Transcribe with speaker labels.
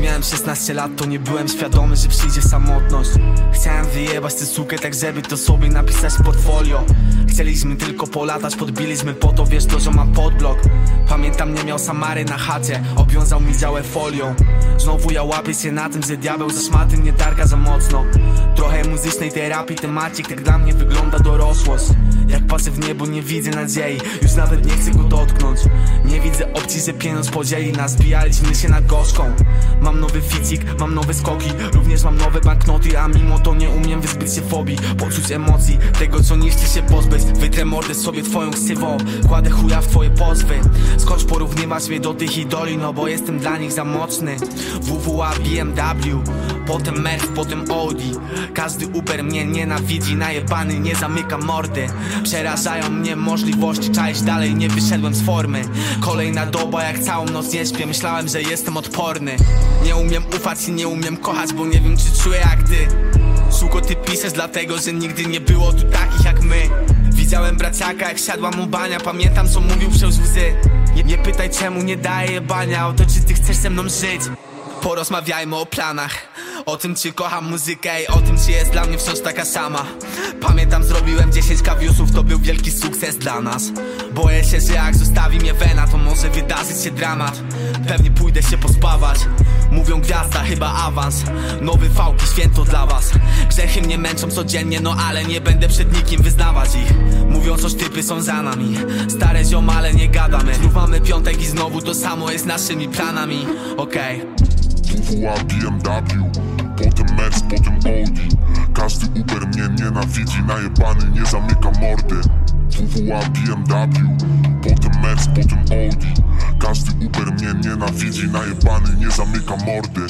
Speaker 1: miałem 16 lat, to nie byłem świadomy, że przyjdzie samotność. Chciałem wyjebać tę sukę tak, żeby to sobie napisać portfolio. Chcieliśmy tylko polatać, podbiliśmy po to, wiesz to, że mam podblok. Pamiętam, nie miał Samary na chacie, obwiązał mi działę folią. Znowu ja łapię się na tym, że diabeł ze szmaty nie targa za mocno. Trochę muzycznej terapii, temacik, tak dla mnie wygląda dorosłość. Jak patrzę w niebo, nie widzę nadziei, już nawet nie chcę go dotknąć Nie opcji, że pieniądz podzieli nas, się na gorzką. Mam nowy ficik, mam nowe skoki, również mam nowe banknoty A mimo to nie umiem wyzbyć się fobii, poczuć emocji Tego co niszczy się pozbyć, wytrę mordę sobie twoją ksywą Kładę chuja w twoje pozwy, skocz porównywać mnie do tych idoli No bo jestem dla nich za mocny. WWA, BMW, potem Merc, potem Audi. Każdy Uber mnie nienawidzi, najebany nie zamyka mordy. Przerażają mnie możliwości, czaić dalej nie wyszedłem z formy. Kolejna doba jak całą noc nie śpię, myślałem, że jestem odporny. Nie umiem ufać i nie umiem kochać, bo nie wiem czy czuję jak ty. Suko ty piszesz dlatego, że nigdy nie było tu takich jak my. Widziałem braciaka jak siadła mu bania, pamiętam co mówił przez łzy. Nie, nie pytaj czemu nie daje jebania, o to czy ty chcesz ze mną żyć? Porozmawiajmy o planach O tym czy kocham muzykę i o tym czy jest dla mnie wciąż taka sama. Pamiętam zrobiłem 10 kawiusów, to był wielki sukces dla nas. Boję się, że jak zostawi mnie wena to może wydarzyć się dramat. Pewnie pójdę się pospawać. Mówią gwiazda, chyba awans. Nowy fałki, święto dla was. Grzechy mnie męczą codziennie, no ale nie będę przed nikim wyznawać ich. Mówią coś typy są za nami. Stare ziomale nie gadamy. Znów mamy piątek i znowu to samo jest naszymi planami. Okej
Speaker 2: WWA, BMW, potem Merc, potem Audi Każdy Uber mnie nienawidzi, najebany nie zamyka mordy. WWA, BMW, potem Merc, potem Audi Każdy Uber mnie nienawidzi, najebany nie zamyka mordy